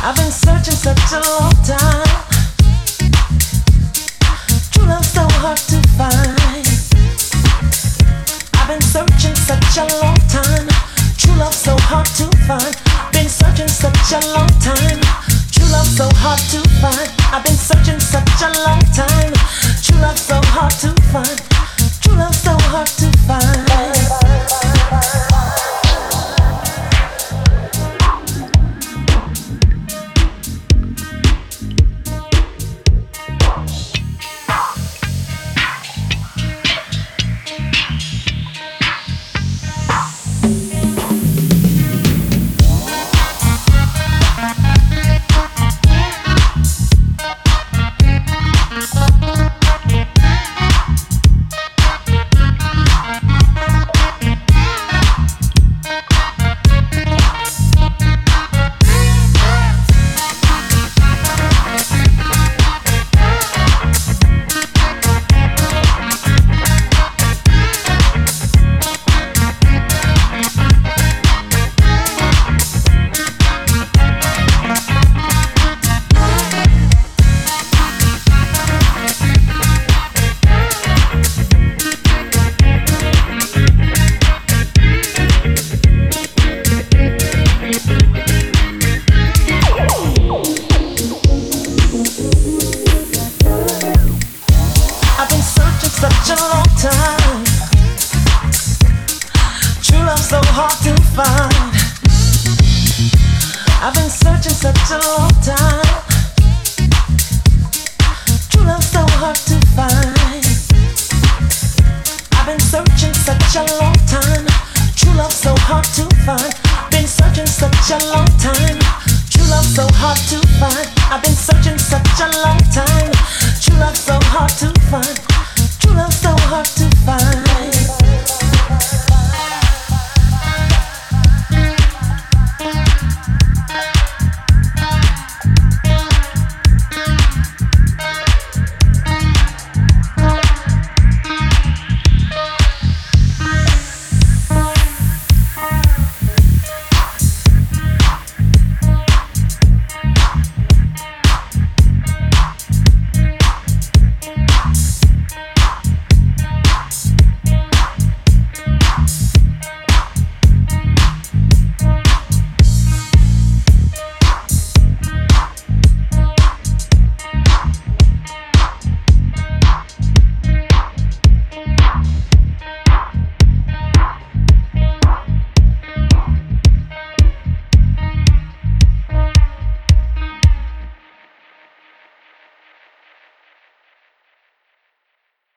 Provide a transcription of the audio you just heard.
I've been searching such a long time. True love so hard to find. I've been searching such a long time. True love so hard to find. Been searching such a long time. True love so hard to find. I've been searching such a long time. find. I've been searching such a long time. True love's so hard to find. I've been searching such a long time. True love's so hard to find. Been searching such a long